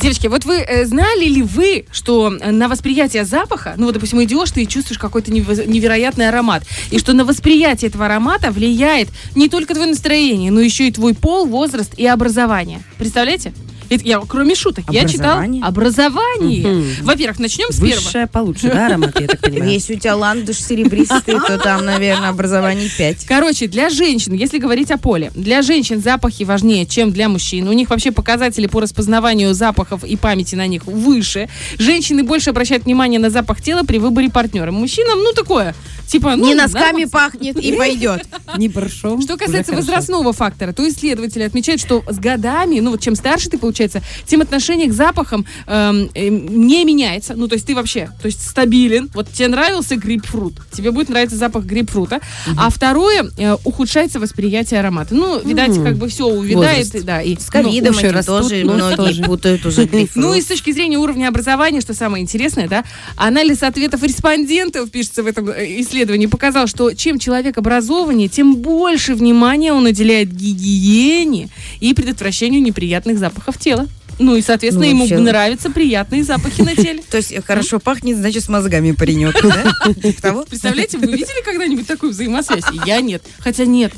Девочки, вот вы э, знали ли вы, что на восприятие запаха, ну вот, допустим, идешь ты и чувствуешь какой-то невероятный аромат, и что на восприятие этого аромата влияет не только твое настроение, но еще и твой пол, возраст и образование. Представляете? Это я, кроме шуток, я читала Образование? образование. Мгм. Во-первых, начнем с первого. Высшее получше, да, аромат, я так понимаю? Если у тебя ландыш серебристый, то там, наверное, образование 5. Короче, для женщин, если говорить о поле, для женщин запахи важнее, чем для мужчин. У них вообще показатели по распознаванию запахов и памяти на них выше. Женщины больше обращают внимание на запах тела при выборе партнера. Мужчинам, ну, такое, типа, ну, Не носками да, пахнет и пойдет. Не борщом. Что касается возрастного фактора, то исследователи отмечают, что с годами, ну вот чем старше ты, получается, тем отношение к запахам эм, эм, не меняется. Ну, то есть ты вообще, то есть стабилен. Вот тебе нравился грейпфрут, тебе будет нравиться запах грейпфрута. А второе, э, ухудшается восприятие аромата. Ну, видать, как бы все увядает. Возраст. Да, и, С ковидом уши этим растут, тоже многие тоже. путают уже Ну и с точки зрения уровня образования, что самое интересное, да, анализ ответов респондентов, пишется в этом э, исследовании, показал, что чем человек образованнее, тем больше внимания он уделяет гигиене и предотвращению неприятных запахов тела. Ну и, соответственно, Ну, ему вообще- нравятся приятные запахи на теле. То есть хорошо пахнет, значит, с мозгами паренек, да? Типа? Представляете, вы видели когда-нибудь такую взаимосвязь? Я нет. Хотя нет.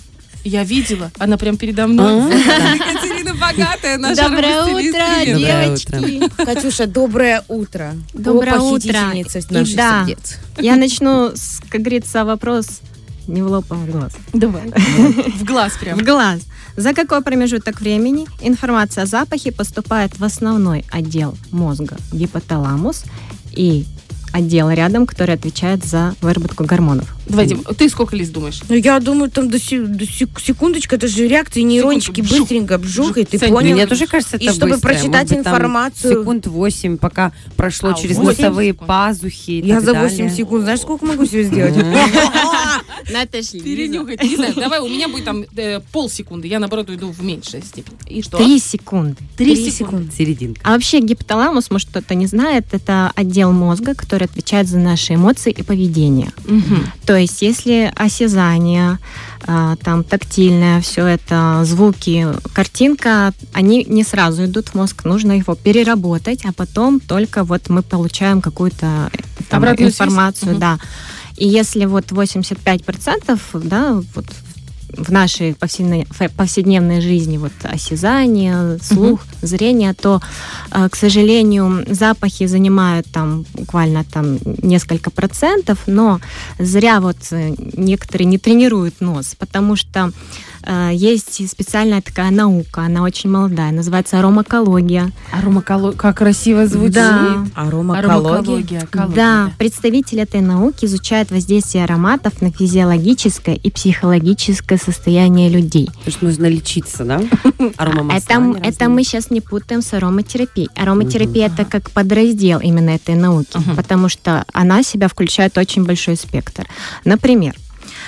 Я видела, она прям передо мной. Богатая, наша Доброе утро, девочки. Катюша, доброе утро. Доброе утро. И наших да. сердец. Я начну, с, как говорится, вопрос не в лоб, а в глаз. Давай. В глаз прям. В глаз. За какой промежуток времени информация о запахе поступает в основной отдел мозга, гипоталамус, и отдел рядом, который отвечает за выработку гормонов. Давайте, ты сколько лист думаешь? Ну, я думаю, там до се- до сек- секундочка, это же реакции нейрончики Секунду, бжух. быстренько бжух, и ты Сань, понял. Мне тоже кажется, это И чтобы быстро. прочитать Может информацию- Секунд 8, пока прошло А, через восемь носовые секунд. пазухи. Я за 8 далее. секунд, знаешь, сколько могу себе сделать? Наташли. Перенюхать. Не знаю, давай, у меня будет там э, полсекунды. Я, наоборот, уйду в меньшей степени. И что? Три секунды. Три секунды. Серединка. А вообще гипоталамус, может кто-то не знает, это отдел мозга, который отвечает за наши эмоции и поведение. Мгм. То есть, если осязание, а, там тактильное, все это, звуки, картинка, они не сразу идут в мозг, нужно его переработать, а потом только вот мы получаем какую-то информацию, Мгм. да. И если вот 85%, да, вот в нашей повседне- фе- повседневной жизни вот осязание, слух, зрение, то, э, к сожалению, запахи занимают там буквально там несколько процентов, но зря вот э, некоторые не тренируют нос, потому что э, есть специальная такая наука, она очень молодая, называется аромакология. Аромаколо- Как красиво звучит. Да. Аромакология. Аромакология. Да, представитель этой науки изучает воздействие ароматов на физиологическое и психологическое состояние людей. То есть нужно лечиться, да? Это, это мы сейчас не путаем с ароматерапией. Ароматерапия это как подраздел именно этой науки, Мгм. потому что она себя включает очень большой спектр. Например,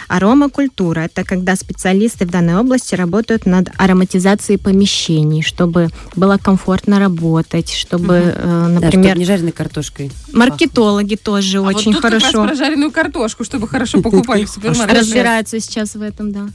Аромакультура – это когда специалисты в данной области работают над ароматизацией помещений, чтобы было комфортно работать, чтобы, э, Да, например, чтоб не жареной картошкой. маркетологи тоже А вот очень тут как раз хорошо про жареную картошку, чтобы хорошо покупать в супермаркете. разбираются сейчас в этом, да.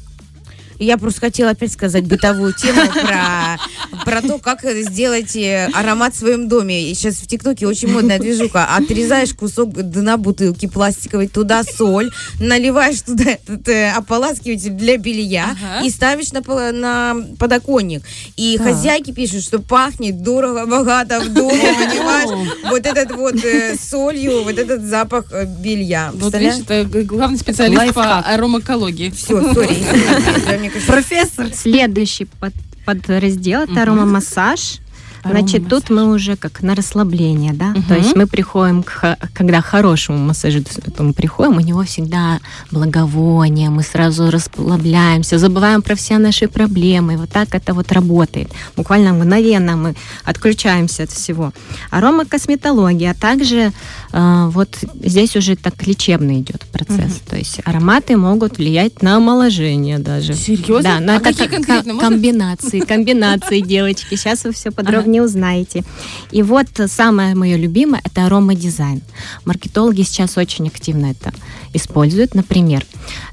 Я просто хотела опять сказать бытовую тему про, про то, как сделать э, аромат в своем доме. И сейчас в ТикТоке очень модная движуха. Отрезаешь кусок дна бутылки пластиковой, туда соль, наливаешь туда этот э, ополаскиватель для белья Ага. и ставишь на, на подоконник. И Так. хозяйки пишут, что пахнет дорого, богато в доме, понимаешь? Вот этот вот э, солью, вот этот запах белья. Вот видишь, это главный специалист по аромакологии. Все, сори. мне кажется, Профессор! Следующий под, подраздел Мгм. это аромамассаж. Значит, тут мы уже как на расслабление, да. Мгм. То есть мы приходим, к, когда к хорошему массажисту мы приходим, у него всегда благовоние, мы сразу расслабляемся, забываем про все наши проблемы. Вот так это вот работает. Буквально мгновенно мы отключаемся от всего. Аромакосметология, а также э, вот здесь уже так лечебный идет процесс. То есть ароматы могут влиять на омоложение даже. Серьезно? Да, но а какие ко- конкретно? Можно? комбинации, комбинации, девочки. Сейчас вы все подробнее не узнаете. И вот самое мое любимое – это аромадизайн. Маркетологи сейчас очень активно это используют. Например,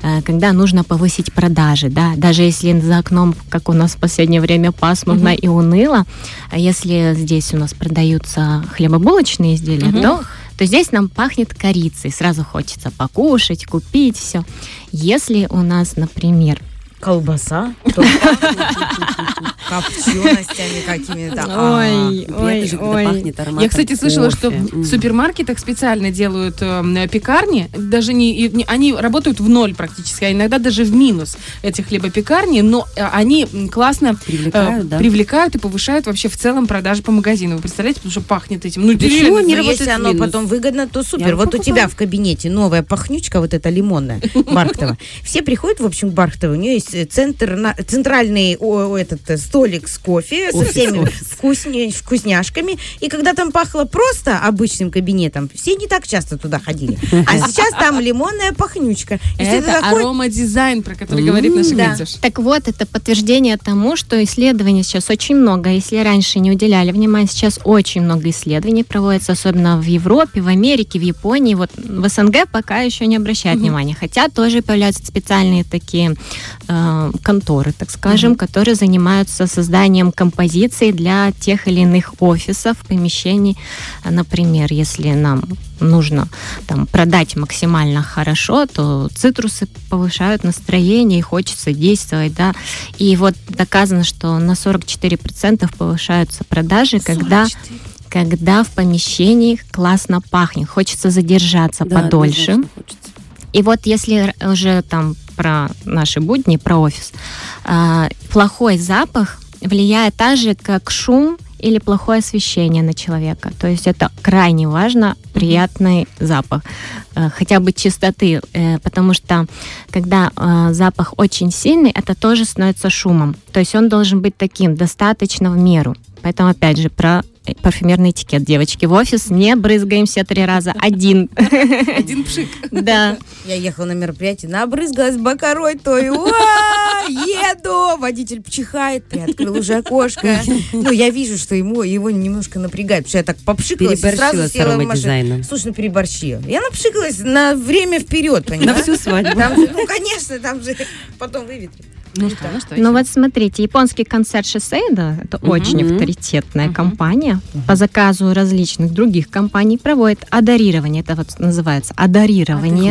э, когда нужно повысить продажи, да, даже если за окном, как у нас в последнее время, пасмурно и уныло, а если здесь у нас продаются хлебобулочные изделия, Мгм. то то здесь нам пахнет корицей. Сразу хочется покушать, купить все. Если у нас, например, Колбаса. то Копченостями какими-то. А, Ой, Приятно ой, ой. Я, кстати, слышала, что в супермаркетах специально делают э, пекарни, даже не, они работают в ноль практически, а иногда даже в минус эти хлебопекарни, но э, они классно э, Привлекают, привлекают и повышают вообще в целом продажи по магазину. Вы представляете, потому что пахнет этим. Ну, Почему не Ну, работает если оно потом выгодно, то супер. Вот у тебя в кабинете новая пахнючка, вот эта лимонная, Бархтова. Все приходят, в общем, к Бархтовой. У нее есть э, центр, центральный этот э, столик с кофе, со Офис, всеми офис. вкусня- вкусняшками. И когда там пахло просто обычным кабинетом, все не так часто туда ходили. А сейчас там лимонная пахнючка. Это ходят. аромадизайн, про который говорит наша да. Так вот, это подтверждение тому, что исследований сейчас очень много. Если раньше не уделяли внимания, сейчас очень много исследований проводится, особенно в Европе, в Америке, в Японии. Вот в СНГ пока еще не обращают внимания. Хотя тоже появляются специальные такие э, конторы, так скажем, которые занимаются созданием композиций для тех или иных офисов, помещений. Например, если нам нужно там, продать максимально хорошо, то цитрусы повышают настроение и хочется действовать, да. И вот доказано, что на 44% повышаются продажи, когда, когда в помещении классно пахнет, хочется задержаться Да, подольше. И вот если уже там про наши будни, про офис, а, плохой запах влияет так же, как шум или плохое освещение на человека. То есть это крайне важно, приятный запах, э, хотя бы чистоты, э, потому что когда э, запах очень сильный, это тоже становится шумом. То есть он должен быть таким, достаточно в меру. Поэтому, опять же, про парфюмерный этикет, девочки, в офис не брызгаемся три раза, один. Один пшик. Да. Я ехала на мероприятие, набрызгалась бакарой, то и «Уа, еду. Водитель чихает, приоткрыл уже окошко. Ну, я вижу, что ему его немножко напрягает, потому что я так попшикалась и сразу села в машину. Слушай, ну переборщила. Я напшикалась на время вперед, На понимаешь? всю свадьбу. Ну, конечно, там же потом выветрит. Ну что, ну что? Ну вот смотрите, японский концерт Шосейда, это Мгм. очень авторитетная Мгм. компания, по заказу различных других компаний проводит одарирование, это вот называется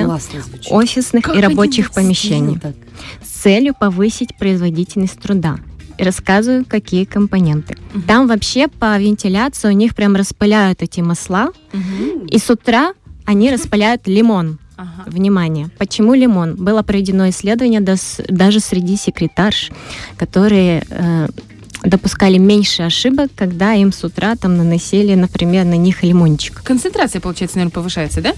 классно звучит. офисных Как и рабочих помещений Так. с целью повысить производительность труда. И рассказываю, какие компоненты. Мгм. Там вообще по вентиляции у них прям распыляют эти масла, Мгм. и с утра они распыляют лимон. Ага. Внимание. Почему лимон? Было проведено исследование даже среди секретарш, которые э, допускали меньше ошибок, когда им с утра там наносили, например, на них лимончик. Концентрация, получается, наверное, повышается, да?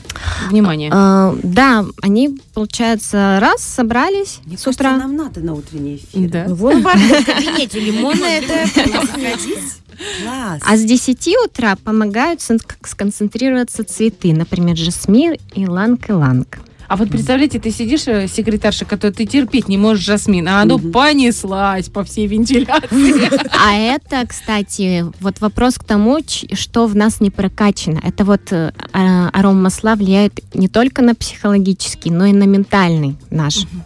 Внимание. Э, да, они, получается, раз собрались Мне с кажется, утра. нам надо на утренний эфир. Да. Ну, вон в кабинете лимонная, это Класс. А с 10 утра помогают сконцентрироваться цветы, например, жасмин, иланг-иланг. А вот представляете, ты сидишь, э, секретарша, которую ты терпеть не можешь, Жасмин, а оно Мгм. понеслась по всей вентиляции. А это, кстати, вот вопрос к тому, что в нас не прокачано. Это вот э, а- аромамасла влияют не только на психологический, но и на ментальный наш. м,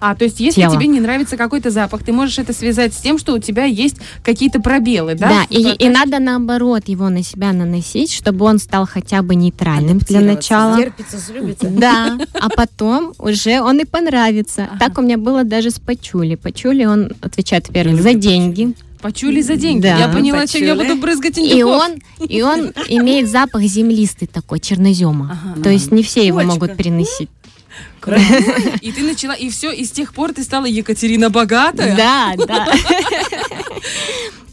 А, то есть, если Тело. тебе не нравится какой-то запах, ты можешь это связать с тем, что у тебя есть какие-то пробелы, да? Да, и, и надо наоборот его на себя наносить, чтобы он стал хотя бы нейтральным для начала. терпится, слюбится. Да, а потом уже он и понравится. Ага. Так у меня было даже с Пачули. Пачули, он отвечает, во-первых, люблю за деньги. Почули за деньги. Да. Я поняла, чем я Почули. буду брызгать И индюков. он, и он имеет запах землистый такой, чернозема. Ага. То есть не все его Почка. могут переносить. И ты начала, и все, и с тех пор ты стала Екатерина Богатая? Да, да.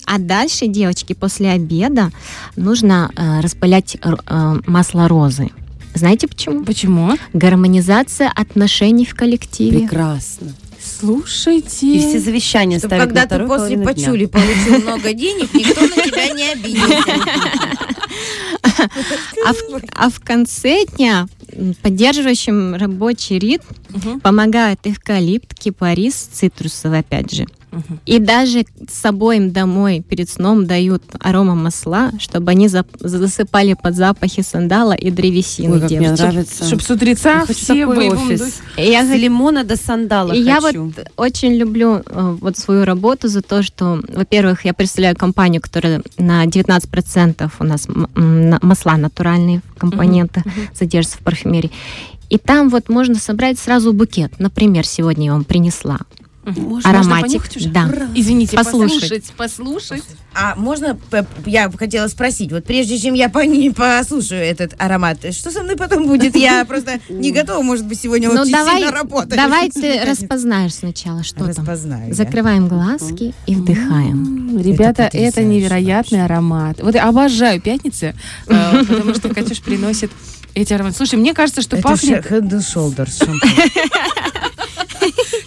А дальше, девочки, после обеда нужно э, распылять р- э, масло розы. Знаете почему? Почему? Гармонизация отношений в коллективе. Прекрасно. Слушайте. И все завещания Чтобы ставят когда на ты после половину дня. почули получил много денег, никто на тебя не обидится. А в, а конце дня поддерживающим рабочий ритм Мгм. помогают эвкалипт, кипарис, цитрусовый, опять же. И даже с собой им домой перед сном дают арома масла, чтобы они засыпали под запахи сандала и древесины. Ой, как мне нравится. Чтоб с утреца Я хочу все в такой офис. я С лимона до сандала И я хочу. вот очень люблю э, вот свою работу за то, что, во-первых, я представляю компанию, которая на 19% у нас масла натуральные компоненты содержатся в парфюмерии. И там вот можно собрать сразу букет. Например, сегодня я вам принесла Можно ароматик. уже? Да. Извините, Послушать. послушать, послушать. А можно, я хотела спросить, вот прежде чем я по ней послушаю этот аромат, что со мной потом будет? Я просто не готова, может быть, сегодня Ну очень сильно работать. давай ты распознаешь сначала, что там. Закрываем глазки и вдыхаем. М, Ребята, Это это, невероятный аромат. Вот я обожаю пятницы, э, потому что Катюш приносит эти ароматы. Слушай, мне кажется, что Это пахнет ше- Head Shoulders шампунь.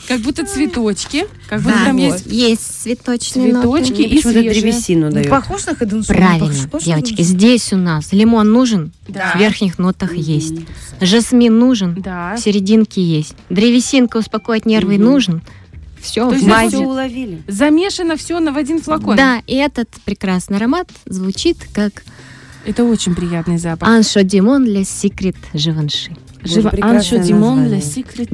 Как будто цветочки, как будто Да, там вот. есть есть цветочные цветочки ноты. и свежие. древесину дает. Похож на Shoulders? Правильно, Похож девочки. Здесь у нас лимон нужен, Да. в верхних нотах есть. Жасмин нужен, Да. в серединке есть. Древесинка успокоить нервы Мгм. нужен. Все То есть все уловили. Замешано все на в один флакон. Да, и этот прекрасный аромат звучит как Это очень приятный запах. Аншо Димон для секрет Живанши. Жива Аншо Димон Секрет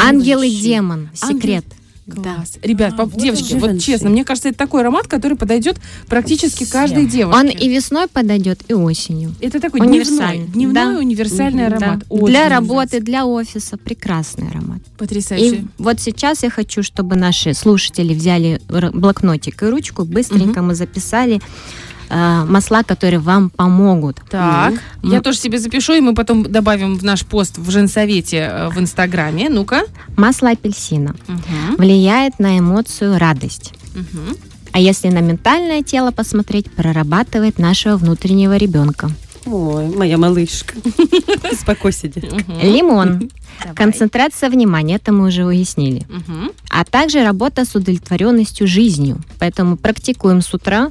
Ангел и демон. Секрет. Класс. Ребят, по- вот девочки, вот Живанши. честно, мне кажется, это такой аромат, который подойдет практически Всем. каждой девушке. Он и весной подойдет, и осенью. Это такой универсальный. дневной, дневной Да. универсальный аромат. Да. Очень Для работы, для офиса прекрасный аромат. Потрясающе. И вот сейчас я хочу, чтобы наши слушатели взяли блокнотик и ручку, быстренько мы записали э, масла, которые вам помогут. Так, Мгм. я тоже себе запишу, и мы потом добавим в наш пост в женсовете э, в Инстаграме. Ну-ка. Масло апельсина Мгм. влияет на эмоцию радость. Мгм. А если на ментальное тело посмотреть, прорабатывает нашего внутреннего ребенка. Ой, моя малышка. Спокой сиди. Мгм. Лимон. Давай. Концентрация внимания, это мы уже уяснили. А также работа с удовлетворенностью жизнью. Поэтому практикуем с утра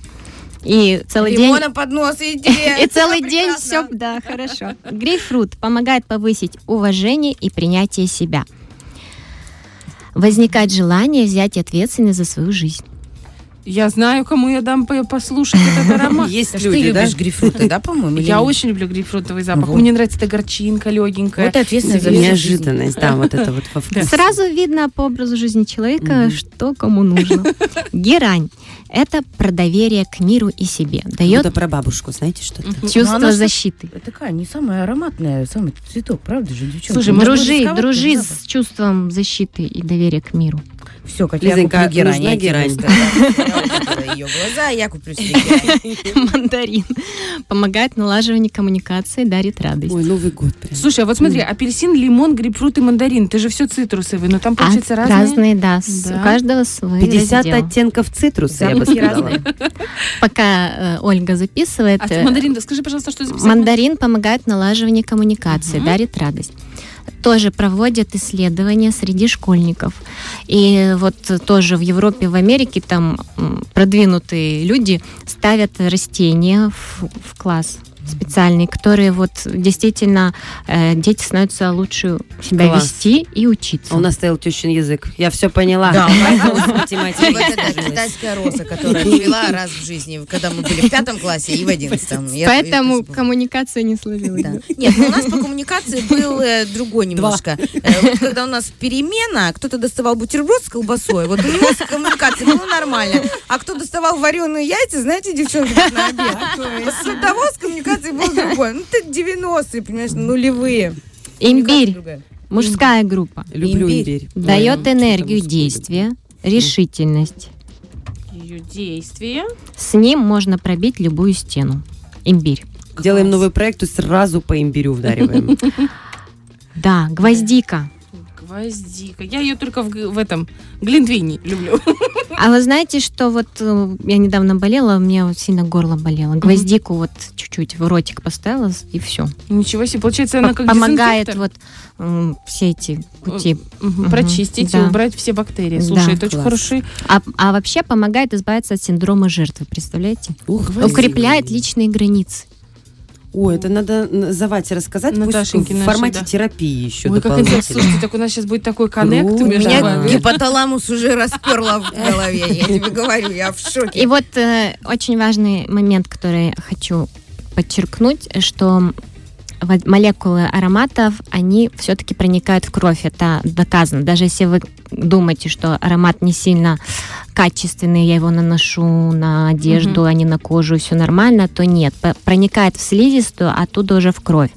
и целый день... Лимона под нос иди. И целый день все, да, хорошо. Грейпфрут помогает повысить уважение и принятие себя. Возникает желание взять ответственность за свою жизнь. Я знаю, кому я дам по- послушать этот аромат. Есть Ты люди, да? любишь грейпфруты, да, по-моему? Я нет? очень люблю грейпфрутовый запах. Вот. Мне нравится эта горчинка легенькая. Вот ответственность за жизнь. Неожиданность, да, вот это вот во вкусе. Сразу видно по образу жизни человека, что кому нужно. Герань – это про доверие к миру и себе. Дает Это про бабушку, знаете что-то? Ну, она чувство защиты. Это такая не самая ароматная, самый цветок, правда же, девчонки? Слушай, Ну, Дружи, дружи с чувством защиты и доверия к миру. Все, как я Лизонька, куплю герань. нужна я герань? Я ее глаза, я куплю себе. Мандарин помогает налаживанию коммуникации, дарит радость. Ой, Новый год прям. Слушай, а вот смотри, апельсин, лимон, грейпфрут и мандарин. Ты же все цитрусовый, но там, А, получается, разные. разные, да, у каждого свой 50 раздел. оттенков цитруса, я бы сказала. Пока э, Ольга записывает, А э, мандарин, да скажи, пожалуйста, что записать? мандарин помогает налаживанию коммуникации, дарит радость. Тоже проводят исследования среди школьников. И вот тоже в Европе, в Америке там продвинутые люди ставят растения в, в класс специальные, которые вот действительно э, дети становятся лучше себя Класс. вести и учиться. У нас стоял тещин язык. Я все поняла. Да, это китайская роса, которая цвела раз в жизни, когда мы были в пятом классе и в одиннадцатом. Поэтому коммуникация не словила. Да. Нет, ну у нас по коммуникации был э, другой немножко. Э, вот когда у нас перемена, кто-то доставал бутерброд с колбасой, вот у него с коммуникацией было нормально. А кто доставал вареные яйца, знаете, девчонки, на обед. Вот с того с коммуникацией было другое. Ну, ты 90-е, понимаешь, нулевые. Имбирь, другая. мужская группа, Люблю Имбирь. имбирь. дает энергию действия, решительность. Ее действие. С ним можно пробить любую стену. Имбирь. Делаем новый проект и сразу по имбирю вдариваем. Да, гвоздика. Гвоздика. Я ее только в, в этом Глинтвейне люблю. А вы знаете, что вот э, я недавно болела, у меня вот сильно горло болело. Гвоздику вот чуть-чуть в ротик поставила, и все. Ничего себе. Получается, она как Помогает вот м, все эти пути. Мгм, прочистить да. и убрать все бактерии. Да. Слушай, это очень Класс. хороший. А, а вообще помогает избавиться от синдрома жертвы, представляете? Ух. Укрепляет личные границы. Ой, это надо Завате рассказать, пусть Наташеньке в нашей, формате да. терапии еще Ой, как интересно. Слушайте, так у нас сейчас будет такой коннект между Меня вами. гипоталамус уже расперла в голове, я тебе говорю, я в шоке. И вот э, очень важный момент, который хочу подчеркнуть, что молекулы ароматов, они все-таки проникают в кровь, это доказано. Даже если вы думаете, что аромат не сильно качественный, я его наношу на одежду, а не на кожу, все нормально, то нет. Проникает в слизистую, а оттуда уже в кровь.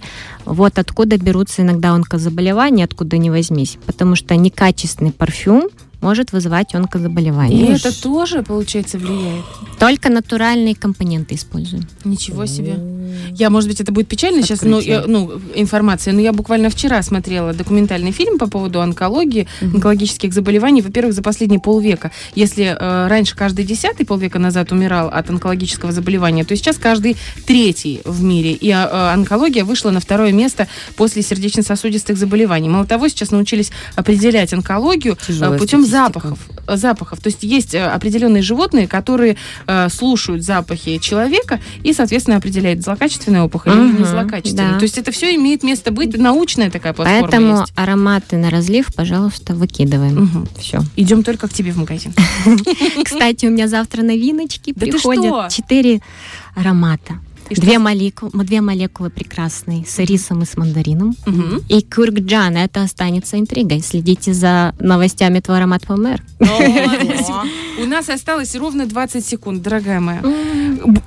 Вот откуда берутся иногда онкозаболевания, откуда не возьмись. Потому что некачественный парфюм может вызывать И онкозаболевание. это тоже, получается, влияет. Только натуральные компоненты используем. Ничего себе. Я, может быть, это будет печально сейчас, ну, Открытие. я- ну, информация, но я буквально вчера смотрела документальный фильм по поводу онкологии, онкологических заболеваний. Во-первых, за последние полвека. Если э, раньше каждый десятый полвека назад умирал от онкологического заболевания, то сейчас каждый третий в мире. И э, э, онкология вышла на второе место после сердечно-сосудистых заболеваний. Мало того, сейчас научились определять онкологию э, Тяжелая путем статистика. запахов. Запахов. То есть есть э, определенные животные, которые э, слушают запахи человека и, соответственно, определяют злокачественная опухоль или Мгм, не злокачественная. да. То есть это все имеет место быть, научная такая платформа Поэтому есть. ароматы на разлив, пожалуйста, выкидываем. Мгм. Все. Идем только к тебе в магазин. Кстати, у меня завтра новиночки приходят. Четыре аромата. И что Две молекулы, две молекулы прекрасные, с ирисом и с мандарином. Мгм. И кюркджан, это останется интригой. Следите за новостями «Твой аромат Помер». У нас осталось ровно 20 секунд, дорогая моя.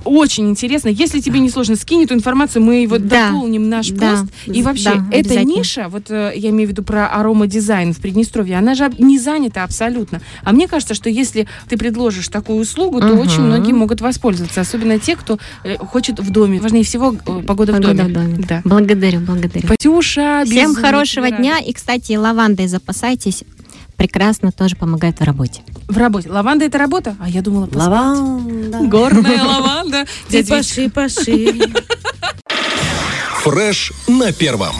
Очень интересно. Если тебе не сложно, скинь эту информацию, мы вот дополним наш пост. И вообще, эта ниша, вот э, я имею в виду про аромадизайн в Приднестровье, она же не занята абсолютно. А мне кажется, что если ты предложишь такую услугу, то очень многие могут воспользоваться. Особенно те, кто э, хочет в доме. Важнее всего э, погода, в Погода доме. в доме. Да. Благодарю, благодарю. Патюша, Всем хорошего дня. И, кстати, лавандой запасайтесь. Прекрасно тоже помогает в работе. В работе. Лаванда это работа? А я думала, поспать. Лаванда. Горная лаванда. Витя, паши, паши. Фреш на первом.